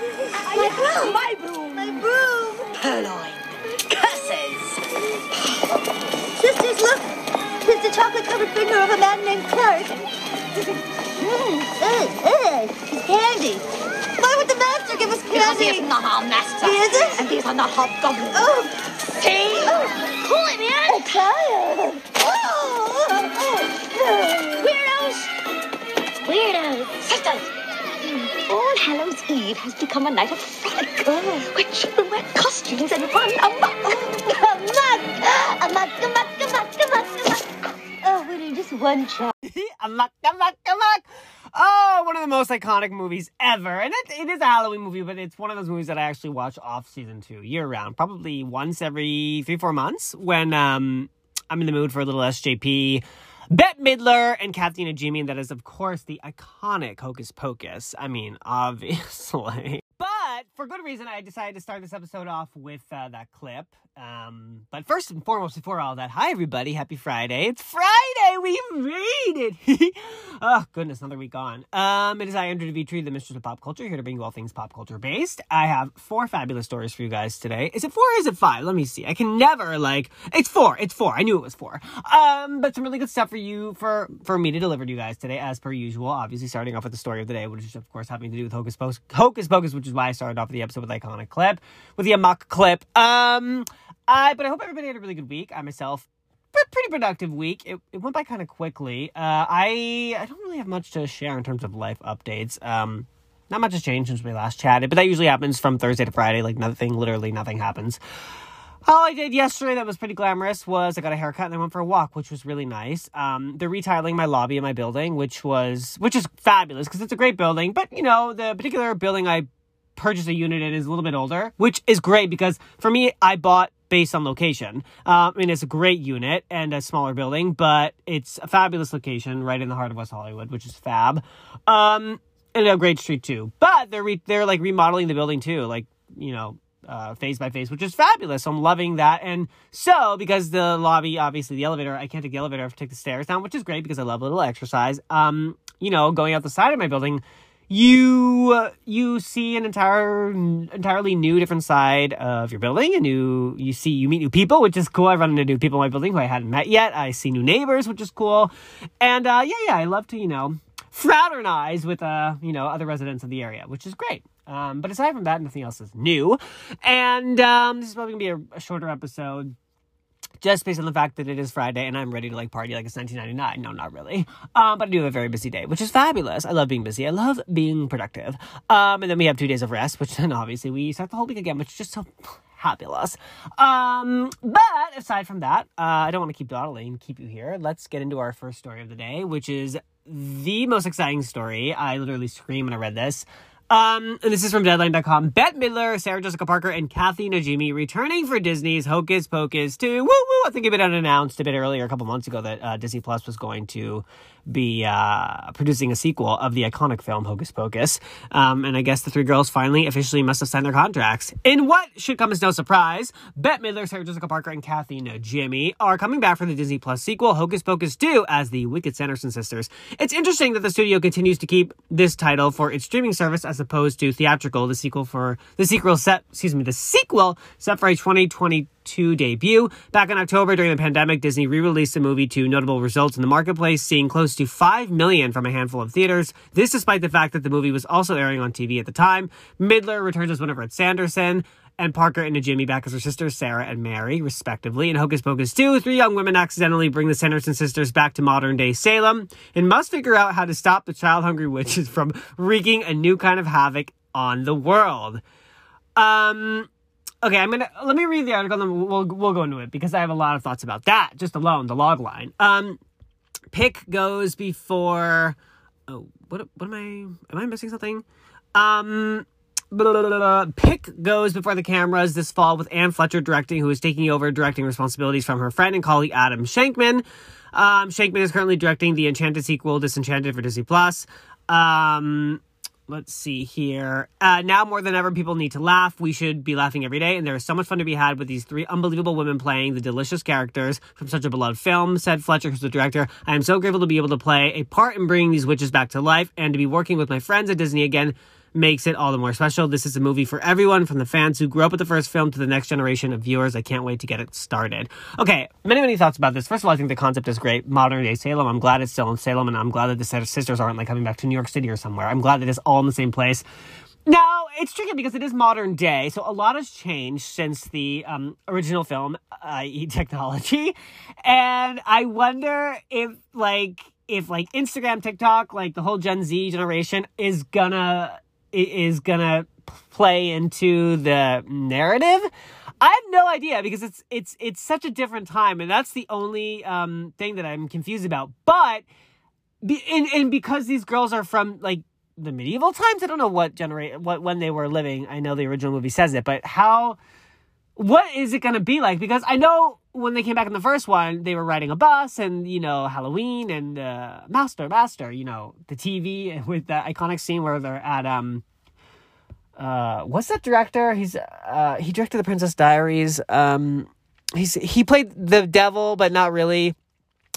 My broom! My broom! My broom! Purloin. Curses. Sisters, look! It's the chocolate-covered finger of a man named Clark. Mmm, ugh, ugh, it's candy. Why would the master give us Because he is not our master. He isn't? And these are not hobgoblins. Oh, See? oh, Pull it, man. a child. Oh, oh, Weirdos. Weirdos. Sisters. All Hallows Eve has become a night of frolic. Where children wear costumes and run amok. oh. Amok, amok, amok, amok, amok, amok. Oh, we need just one child. amok, amok, amok. Oh, one of the most iconic movies ever. And it, it is a Halloween movie, but it's one of those movies that I actually watch off season two, year round, probably once every three, four months when um, I'm in the mood for a little SJP. Bette Midler and Kathy Najimy, and that is, of course, the iconic Hocus Pocus. I mean, obviously. But for good reason, I decided to start this episode off with uh, that clip. Um, but first and foremost, before all that, hi everybody, happy Friday! It's Friday, we made it. oh goodness, another week on. Um, it is I, Andrew Devitri, the mistress of pop culture, here to bring you all things pop culture based. I have four fabulous stories for you guys today. Is it four or is it five? Let me see. I can never like. It's four. It's four. I knew it was four. Um, but some really good stuff for you for for me to deliver to you guys today, as per usual. Obviously, starting off with the story of the day, which is of course having to do with Hocus Pocus, Hocus Pocus, which is why I started off the episode with iconic clip, with the amok clip. Um, I but I hope everybody had a really good week. I myself pretty productive week. It, it went by kind of quickly. Uh, I I don't really have much to share in terms of life updates. Um, not much has changed since we last chatted, but that usually happens from Thursday to Friday. Like nothing, literally nothing happens. All I did yesterday that was pretty glamorous was I got a haircut and I went for a walk, which was really nice. Um, they're retiling my lobby in my building, which was which is fabulous because it's a great building. But you know, the particular building I purchased a unit in is a little bit older, which is great because for me, I bought based on location. Um, I mean, it's a great unit and a smaller building, but it's a fabulous location right in the heart of West Hollywood, which is fab. Um, and a great street too. But they're re- they're like remodeling the building too, like you know, uh, phase by phase, which is fabulous. So I'm loving that. And so because the lobby, obviously the elevator, I can't take the elevator. I have to take the stairs down, which is great because I love a little exercise. Um, you know, going out the side of my building, you uh, you see an entire entirely new different side of your building and you you see you meet new people which is cool. I run into new people in my building who i hadn't met yet. I see new neighbors which is cool. And uh, yeah yeah i love to you know fraternize with uh you know other residents of the area which is great. Um, but aside from that nothing else is new. And um, this is probably gonna be a, a shorter episode just based on the fact that it is Friday and I'm ready to like party like it's 1999. No, not really. Um, but I do have a very busy day, which is fabulous. I love being busy. I love being productive. Um, and then we have two days of rest, which then obviously we start the whole week again, which is just so fabulous. Um, but aside from that, uh, I don't want to keep dawdling, keep you here. Let's get into our first story of the day, which is the most exciting story. I literally screamed when I read this. Um, and this is from Deadline.com. Bette Midler, Sarah Jessica Parker, and Kathy Najimy returning for Disney's Hocus Pocus 2. Woo woo! I think it had been announced a bit earlier, a couple months ago, that uh, Disney Plus was going to be uh, producing a sequel of the iconic film Hocus Pocus. Um, and I guess the three girls finally officially must have signed their contracts. In what should come as no surprise, Bette Midler, Sarah Jessica Parker, and Kathy Najimy are coming back for the Disney Plus sequel Hocus Pocus 2 as the Wicked Sanderson sisters. It's interesting that the studio continues to keep this title for its streaming service as opposed to theatrical. The sequel for the sequel set, excuse me, the sequel set for a 2022 debut. Back in October during the pandemic, Disney re-released the movie to notable results in the marketplace, seeing close to 5 million from a handful of theaters. This despite the fact that the movie was also airing on TV at the time. Midler returns as Winifred Sanderson and Parker and Najimy back as her sisters Sarah and Mary, respectively. In Hocus Pocus 2, three young women accidentally bring the Sanderson sisters back to modern day Salem and must figure out how to stop the child hungry witches from wreaking a new kind of havoc on the world. Um, okay, I'm gonna let me read the article and then we'll we'll go into it because I have a lot of thoughts about that just alone, the log line. Um, pick goes before. Oh, what what am I? Am I missing something? Um. Blah, blah, blah. Pick goes before the cameras this fall with Anne Fletcher directing, who is taking over directing responsibilities from her friend and colleague Adam Shankman. Um, Shankman is currently directing the Enchanted sequel, Disenchanted for Disney Plus. Um, let's see here. Uh, now more than ever, people need to laugh. We should be laughing every day, and there is so much fun to be had with these three unbelievable women playing the delicious characters from such a beloved film. Said Fletcher, who's the director. I am so grateful to be able to play a part in bringing these witches back to life, and to be working with my friends at Disney again makes it all the more special. This is a movie for everyone from the fans who grew up with the first film to the next generation of viewers. I can't wait to get it started. Okay, many, many thoughts about this. First of all, I think the concept is great. Modern day Salem. I'm glad it's still in Salem, and I'm glad that the sisters aren't like coming back to New York City or somewhere. I'm glad that it's all in the same place. Now, it's tricky because it is modern day, so a lot has changed since the um, original film, i.e., technology. And I wonder if, like, if like Instagram, TikTok, like the whole Gen Z generation is gonna is gonna play into the narrative. I have no idea because it's it's it's such a different time, and that's the only um, thing that I'm confused about. But be, and, and because these girls are from like the medieval times, I don't know what generate what when they were living. I know the original movie says it, but how what is it going to be like? Because I know when they came back in the first one, they were riding a bus and, you know, Halloween and uh, Master, Master, you know, the TV with that iconic scene where they're at, um, uh, what's that director? He's, uh, he directed The Princess Diaries. Um, he's, he played the devil, but not really.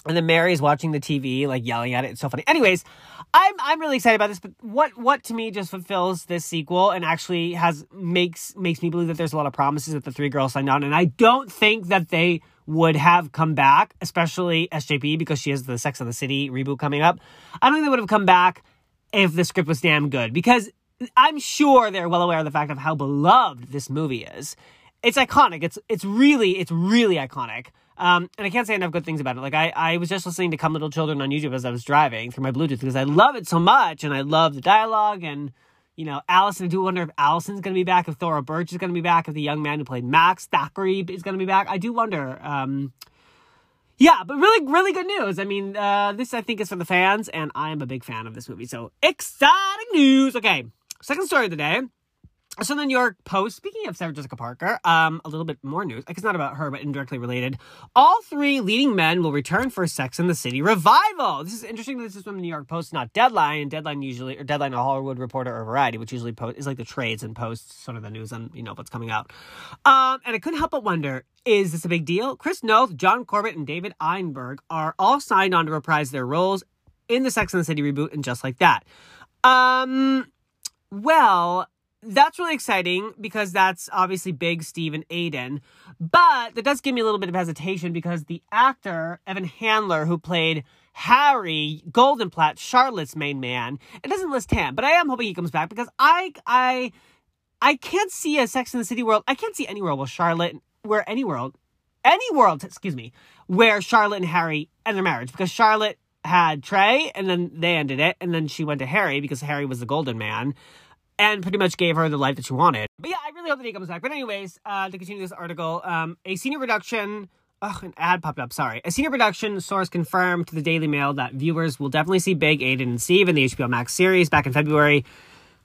And then Mary's watching the TV, like yelling at it. It's so funny. Anyways, I'm I'm really excited about this. But what what to me just fulfills this sequel and actually has makes makes me believe that there's a lot of promises that the three girls signed on. And I don't think that they would have come back, especially SJP because she has the Sex and the City reboot coming up. I don't think they would have come back if the script was damn good because I'm sure they're well aware of the fact of how beloved this movie is. It's iconic. It's it's really it's really iconic. Um, and I can't say enough good things about it. Like I, I was just listening to Come Little Children on YouTube as I was driving through my Bluetooth because I love it so much and I love the dialogue and you know, Allison. I do wonder if Allison's going to be back, if Thora Birch is going to be back, if the young man who played Max Thackeray is going to be back. I do wonder. Um, yeah, but really, really good news. I mean, uh, this I think is for the fans, and I am a big fan of this movie. So exciting news. Okay, second story of the day. So the New York Post, speaking of Sarah Jessica Parker, um, a little bit more news. Like it's not about her, but indirectly related. All three leading men will return for Sex and the City revival. This is interesting. This is from the New York Post, not Deadline. Deadline usually, or Deadline, a Hollywood Reporter or Variety, which usually post is like the trades and posts sort of the news on you know what's coming out. Um, and I couldn't help but wonder: is this a big deal? Chris Noth, John Corbett, and David Eigenberg are all signed on to reprise their roles in the Sex and the City reboot, and just like that. Um, well that's really exciting because that's obviously big Steve and Aidan. But that does give me a little bit of hesitation because the actor, Evan Handler, who played Harry Goldenblatt, Charlotte's main man, it doesn't list him, but I am hoping he comes back because I I I can't see a Sex in the City world. I can't see any world where Charlotte where any world any world, excuse me, where Charlotte and Harry end their marriage because Charlotte had Trey and then they ended it and then she went to Harry because Harry was the golden man and pretty much gave her the life that she wanted. But yeah, I really hope that he comes back. But anyways, uh, to continue this article, um, a senior production. Oh, an ad popped up. Sorry. A senior production source confirmed to the Daily Mail that viewers will definitely see Big Aidan and Steve in the HBO Max series back in February.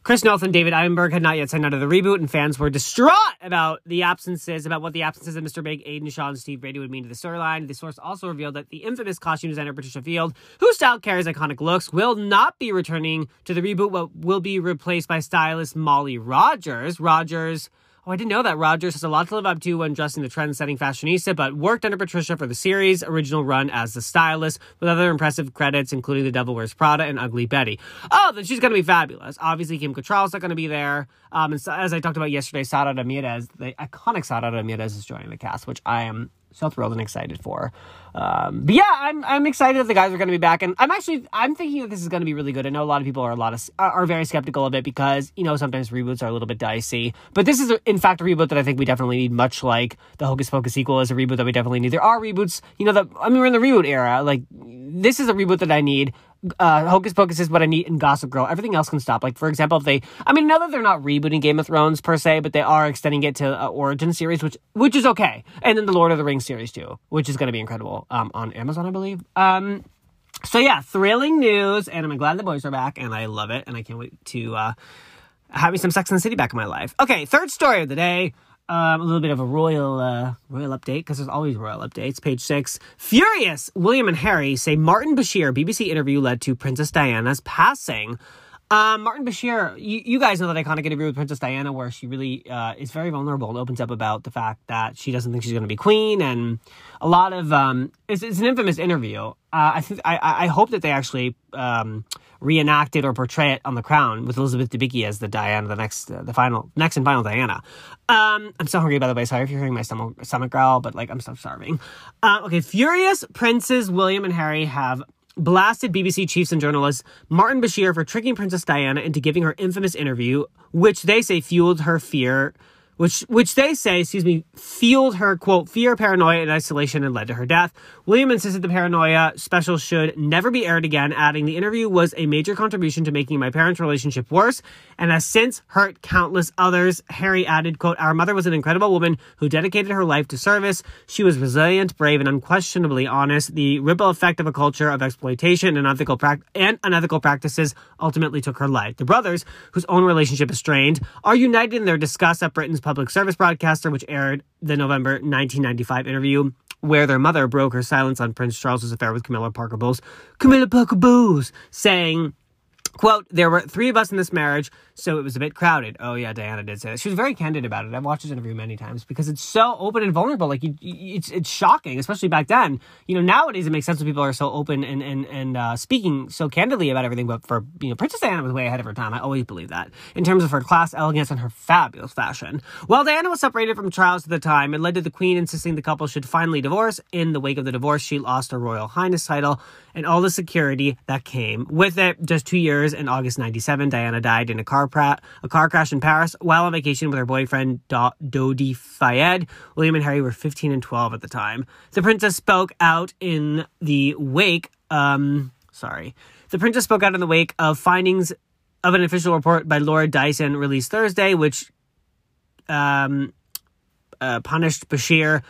Chris Noth and David Eigenberg had not yet signed out of the reboot, and fans were distraught about the absences, about what the absences of Mr. Big, Aidan Shaw, and Steve Brady would mean to the storyline. The source also revealed that the infamous costume designer Patricia Field, whose style carries iconic looks, will not be returning to the reboot, but will be replaced by stylist Molly Rogers. Rogers Oh, I didn't know that Rogers has a lot to live up to when dressing the trend-setting fashionista, but worked under Patricia for the series' original run as the stylist, with other impressive credits, including The Devil Wears Prada and Ugly Betty. Oh, then she's going to be fabulous. Obviously, Kim Cattrall's not going to be there. Um, and so, as I talked about yesterday, Sara Ramirez, the iconic Sara Ramirez, is joining the cast, which I am so thrilled and excited for. Um, but yeah, I'm I'm excited that the guys are going to be back, and I'm actually I'm thinking that this is going to be really good. I know a lot of people are a lot of are very skeptical of it because you know sometimes reboots are a little bit dicey, but this is in fact a reboot that I think we definitely need. Much like the Hocus Pocus sequel is a reboot that we definitely need. There are reboots, you know, that I mean we're in the reboot era. Like this is a reboot that I need uh, Hocus Pocus is what I need in Gossip Girl. Everything else can stop. Like, for example, if they, I mean, now that they're not rebooting Game of Thrones per se, but they are extending it to uh, Origin series, which which is okay, and then the Lord of the Rings series too, which is going to be incredible um, on Amazon, I believe. Um, so yeah, thrilling news, and I'm glad the boys are back, and I love it, and I can't wait to uh, have me some Sex and the City back in my life. Okay, third story of the day. Um, a little bit of a royal uh, royal update because there's always royal updates. Page six. Furious. William and Harry say Martin Bashir BBC interview led to Princess Diana's passing. Um, Martin Bashir, you, you guys know that iconic interview with Princess Diana where she really uh, is very vulnerable and opens up about the fact that she doesn't think she's going to be queen, and a lot of um, it's, it's an infamous interview. Uh, I think I, I hope that they actually um, reenact it or portray it on The Crown with Elizabeth Debicki as the Diana, the next, uh, the final, next and final Diana. Um, I'm so hungry by the way. Sorry if you're hearing my stomach stomach growl, but like I'm so starving. Uh, okay, furious princes William and Harry have blasted BBC chiefs and journalist Martin Bashir for tricking Princess Diana into giving her infamous interview, which they say fueled her fear which which they say, excuse me, fueled her quote fear, paranoia, and isolation and led to her death. William insisted the paranoia special should never be aired again, adding the interview was a major contribution to making my parents' relationship worse and has since hurt countless others. Harry added, quote, Our mother was an incredible woman who dedicated her life to service. She was resilient, brave, and unquestionably honest. The ripple effect of a culture of exploitation and unethical, pra- and unethical practices ultimately took her life. The brothers, whose own relationship is strained, are united in their disgust at Britain's public service broadcaster, which aired the November 1995 interview where their mother broke her silence on Prince Charles's affair with Camilla Parker Bowles. Camilla Parker Bowles saying, Quote, there were three of us in this marriage, so it was a bit crowded. Oh, yeah, Diana did say that. She was very candid about it. I've watched this interview many times because it's so open and vulnerable. Like, you, it's it's shocking, especially back then. You know, nowadays it makes sense when people are so open and, and, and uh, speaking so candidly about everything. But for, you know, Princess Diana was way ahead of her time. I always believe that in terms of her class, elegance, and her fabulous fashion. While Diana was separated from Charles at the time, it led to the Queen insisting the couple should finally divorce. In the wake of the divorce, she lost her Royal Highness title and all the security that came with it. Just two years in August 97, Diana died in a car, pra- a car crash in Paris while on vacation with her boyfriend Do- Dodi Fayed. William and Harry were 15 and 12 at the time. The princess spoke out in the wake, um, sorry. The princess spoke out in the wake of findings of an official report by Lord Dyson released Thursday, which um, uh, punished Bashir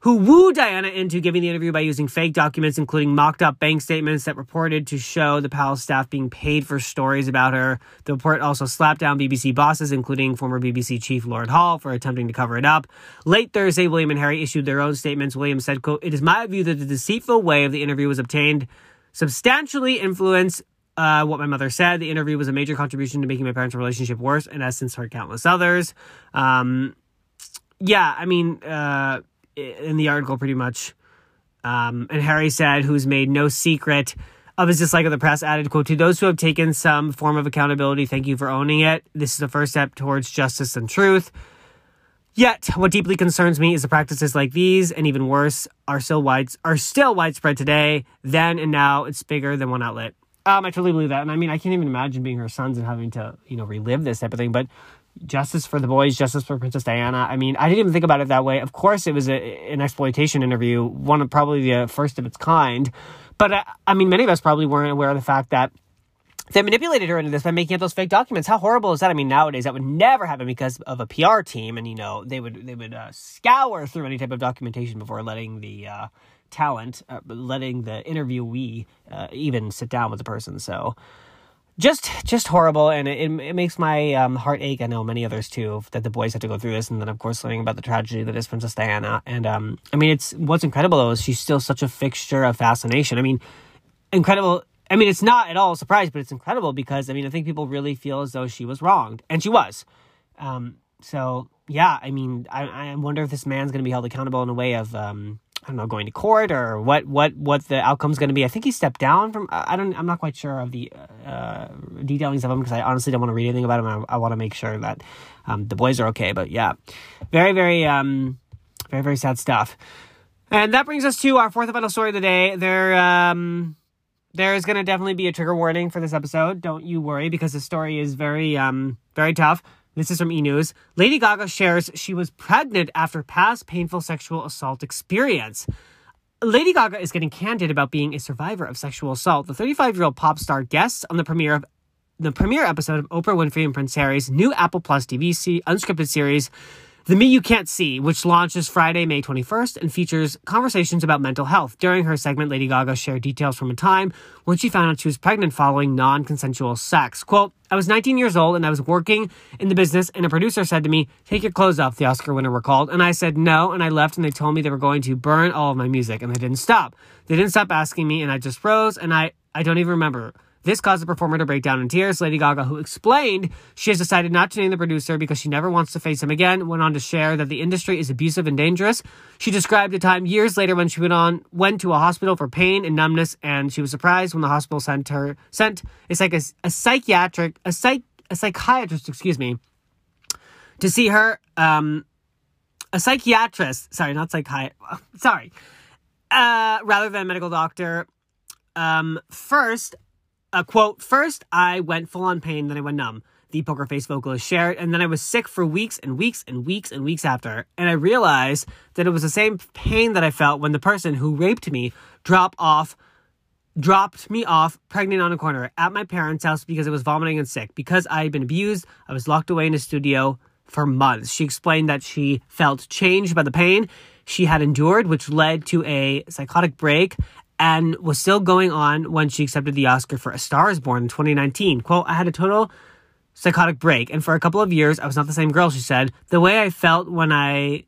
who wooed Diana into giving the interview by using fake documents, including mocked up bank statements that reported to show the palace staff being paid for stories about her. The report also slapped down BBC bosses, including former BBC chief Lord Hall, for attempting to cover it up. Late Thursday, William and Harry issued their own statements. William said, quote, It is my view that the deceitful way of the interview was obtained substantially influenced uh, what my mother said. The interview was a major contribution to making my parents' relationship worse and has since hurt countless others. Um, yeah, I mean, uh, in the article pretty much. Um, and Harry said, who's made no secret of his dislike of the press, added, quote, to those who have taken some form of accountability, thank you for owning it. This is the first step towards justice and truth. Yet, what deeply concerns me is the practices like these, and even worse, are still wide are still widespread today. Then and now, it's bigger than one outlet. Um, I totally believe that, and I mean, I can't even imagine being her sons and having to, you know, relive this type of thing. But justice for the boys, justice for Princess Diana. I mean, I didn't even think about it that way. Of course, it was a, an exploitation interview, one of probably the first of its kind. But I, uh, I mean, many of us probably weren't aware of the fact that they manipulated her into this by making up those fake documents. How horrible is that? I mean, nowadays that would never happen because of a PR team, and you know they would they would uh, scour through any type of documentation before letting the uh, talent, uh, letting the interviewee uh, even sit down with the person. So just just horrible and it, it makes my um, heart ache. I know many others too that the boys had to go through this and then of course learning about the tragedy that is princess diana. And um, i mean it's what's incredible though is she's still such a fixture of fascination. I mean incredible i mean it's not at all a surprise but it's incredible because i mean i think people really feel as though she was wronged and she was. Um, so yeah i mean I, I wonder if this man's going to be held accountable in a way of um, I don't know, going to court or what what what the outcome's going to be. I think he stepped down from. I don't. I'm not quite sure of the uh, detailings of him because I honestly don't want to read anything about him. I, I want to make sure that um, the boys are okay. But yeah, very very um, very very sad stuff. And that brings us to our fourth and final story of the day. There um, there is going to definitely be a trigger warning for this episode. Don't you worry because the story is very um, very tough. This is from E! News. Lady Gaga shares she was pregnant after past painful sexual assault experience. Lady Gaga is getting candid about being a survivor of sexual assault. The 35 year old pop star guests on the premiere of the premiere episode of Oprah Winfrey and Prince Harry's new Apple Plus TV unscripted series the Me You Can't See, which launches Friday, May 21st and features conversations about mental health. During her segment, Lady Gaga shared details from a time when she found out she was pregnant following non consensual sex. Quote, I was 19 years old and I was working in the business, and a producer said to me, Take your clothes off, the Oscar winner recalled. And I said no, and I left, and they told me they were going to burn all of my music, and they didn't stop. They didn't stop asking me, and I just froze, and I, I don't even remember This caused the performer to break down in tears. Lady Gaga, who explained she has decided not to name the producer because she never wants to face him again, went on to share that the industry is abusive and dangerous. She described a time years later when she went on went to a hospital for pain and numbness, and she was surprised when the hospital sent her sent it's like a, a psychiatric a psych a psychiatrist, excuse me, to see her. Um, a psychiatrist, sorry, not psychiatrist, sorry, uh, rather than a medical doctor. Um, first, a quote, first I went full on pain, then I went numb. The poker face vocalist shared, and then I was sick for weeks and weeks and weeks and weeks after. And I realized that it was the same pain that I felt when the person who raped me dropped off dropped me off pregnant on a corner at my parents' house because I was vomiting and sick. Because I had been abused, I was locked away in a studio for months. She explained that she felt changed by the pain she had endured, which led to a psychotic break and was still going on when she accepted the Oscar for A Star is Born in 2019. Quote, I had a total psychotic break, and for a couple of years, I was not the same girl, she said. The way I felt when I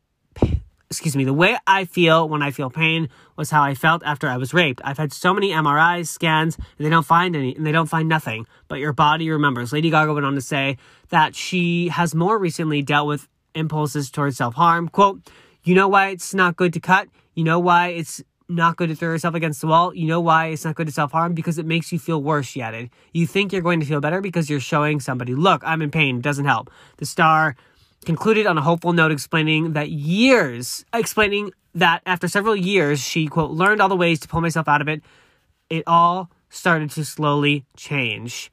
excuse me, the way I feel when I feel pain was how I felt after I was raped. I've had so many MRIs, scans, and they don't find any, and they don't find nothing. But your body remembers. Lady Gaga went on to say that she has more recently dealt with impulses towards self harm. Quote, you know why it's not good to cut? You know why it's not good to throw yourself against the wall? You know why it's not good to self harm? Because it makes you feel worse, she added. You think you're going to feel better because you're showing somebody, look, I'm in pain. It doesn't help. The star concluded on a hopeful note explaining that years, explaining that after several years, she, quote, learned all the ways to pull myself out of it. It all started to slowly change.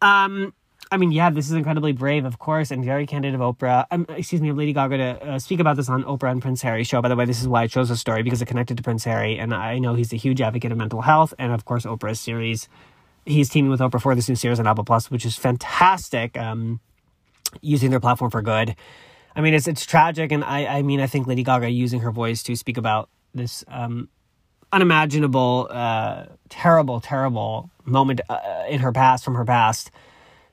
Um, I mean, yeah, this is incredibly brave, of course, and very candid of Oprah. Um, excuse me, of Lady Gaga to uh, speak about this on Oprah and Prince Harry show. By the way, this is why I chose the story because it connected to Prince Harry, and I know he's a huge advocate of mental health, and of course, Oprah's series. He's teaming with Oprah for this new series on Apple Plus, which is fantastic. Um, using their platform for good. I mean, it's it's tragic, and I I mean, I think Lady Gaga using her voice to speak about this um, unimaginable, uh, terrible, terrible moment uh, in her past from her past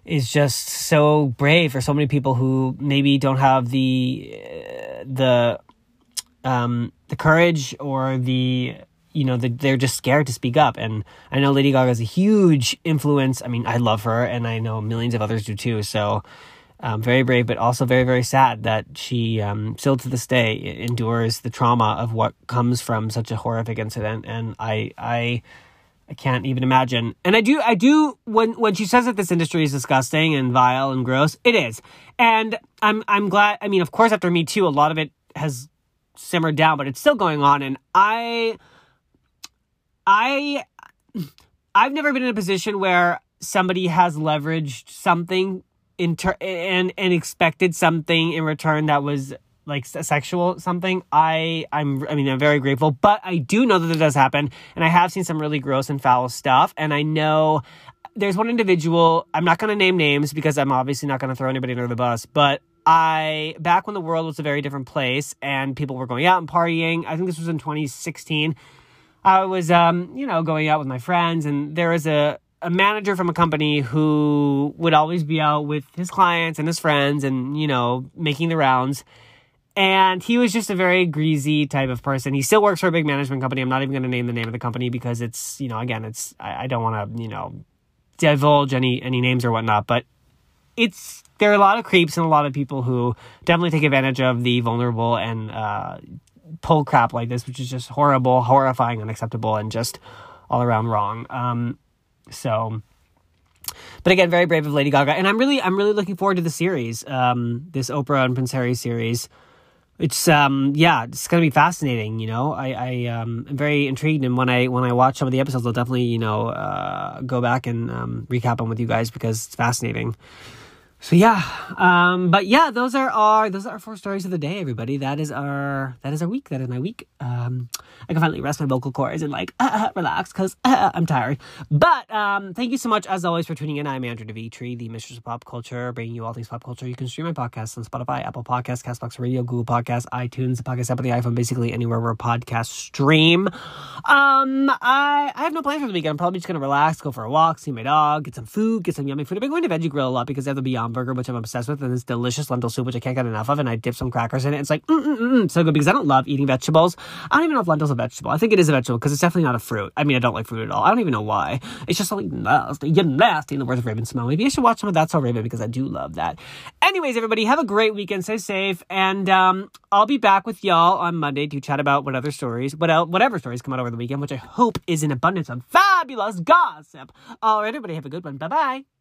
is just so brave for so many people who maybe don't have the uh, the um, the courage or the you know the, they're just scared to speak up. And i know lady gaga is a huge influence. I mean i love her and i know millions of others do too. So um, very brave, but also very, very sad that she um, still to this day endures the trauma of what comes from such a horrific incident. And I, I, I can't even imagine. And I do, I do. When when she says that this industry is disgusting and vile and gross, it is. And I'm, I'm glad. I mean, of course, after Me Too, a lot of it has simmered down, but it's still going on. And I, I, I've never been in a position where somebody has leveraged something inter- and and expected something in return that was like sexual something i i'm i mean i'm very grateful but i do know that it does happen and i have seen some really gross and foul stuff and i know there's one individual i'm not going to name names because i'm obviously not going to throw anybody under the bus but i back when the world was a very different place and people were going out and partying i think this was in 2016 i was um you know going out with my friends and there was a a manager from a company who would always be out with his clients and his friends and, you know, making the rounds. And he was just a very greasy type of person. He still works for a big management company. I'm not even going to name the name of the company because it's, you know, again, it's, I, I don't want to, you know, divulge any, any names or whatnot, but it's, there are a lot of creeps and a lot of people who definitely take advantage of the vulnerable and, uh, pull crap like this, which is just horrible, horrifying, unacceptable, and just all around wrong. Um, so, but again, very brave of Lady Gaga, and I'm really, I'm really looking forward to the series, um, this Oprah and Prince Harry series. It's um, yeah, it's gonna be fascinating. You know, I, I um, am very intrigued, and when I when I watch some of the episodes, I'll definitely you know uh, go back and um, recap them with you guys because it's fascinating so yeah um but yeah those are our those are our four stories of the day everybody. That is our that is our week. That is my week. Um i can finally rest my vocal cords and like uh, uh, relax because uh, i'm tired. But um thank you so much as always for tuning in. I'm andrew devitri the mistress of pop culture bringing you all things pop culture. You can stream my podcast on spotify apple Podcasts, castbox radio google Podcasts, itunes the podcast app on the iphone basically anywhere where podcasts stream. Um i i have no plans for the weekend. I'm probably just gonna relax go for a walk see my dog get some food get some yummy food. I've been going to veggie grill a lot because they have the beyond hamburger, which I'm obsessed with, and this delicious lentil soup, which I can't get enough of, and I dip some crackers in it. It's like, mm, mm, mm, so good because I don't love eating vegetables. I don't even know if lentil's a vegetable. I think it is a vegetable because it's definitely not a fruit. I mean, I don't like fruit at all. I don't even know why. It's just like nasty. You're nasty in the words of Raven-Symoné. Maybe I should watch some of That's So Raven because I do love that. Anyways, everybody, have a great weekend. Stay safe. And um, I'll be back with y'all on Monday to chat about what other stories, what else, whatever stories come out over the weekend, which I hope is an abundance of fabulous gossip. All right, everybody, have a good one. Bye bye.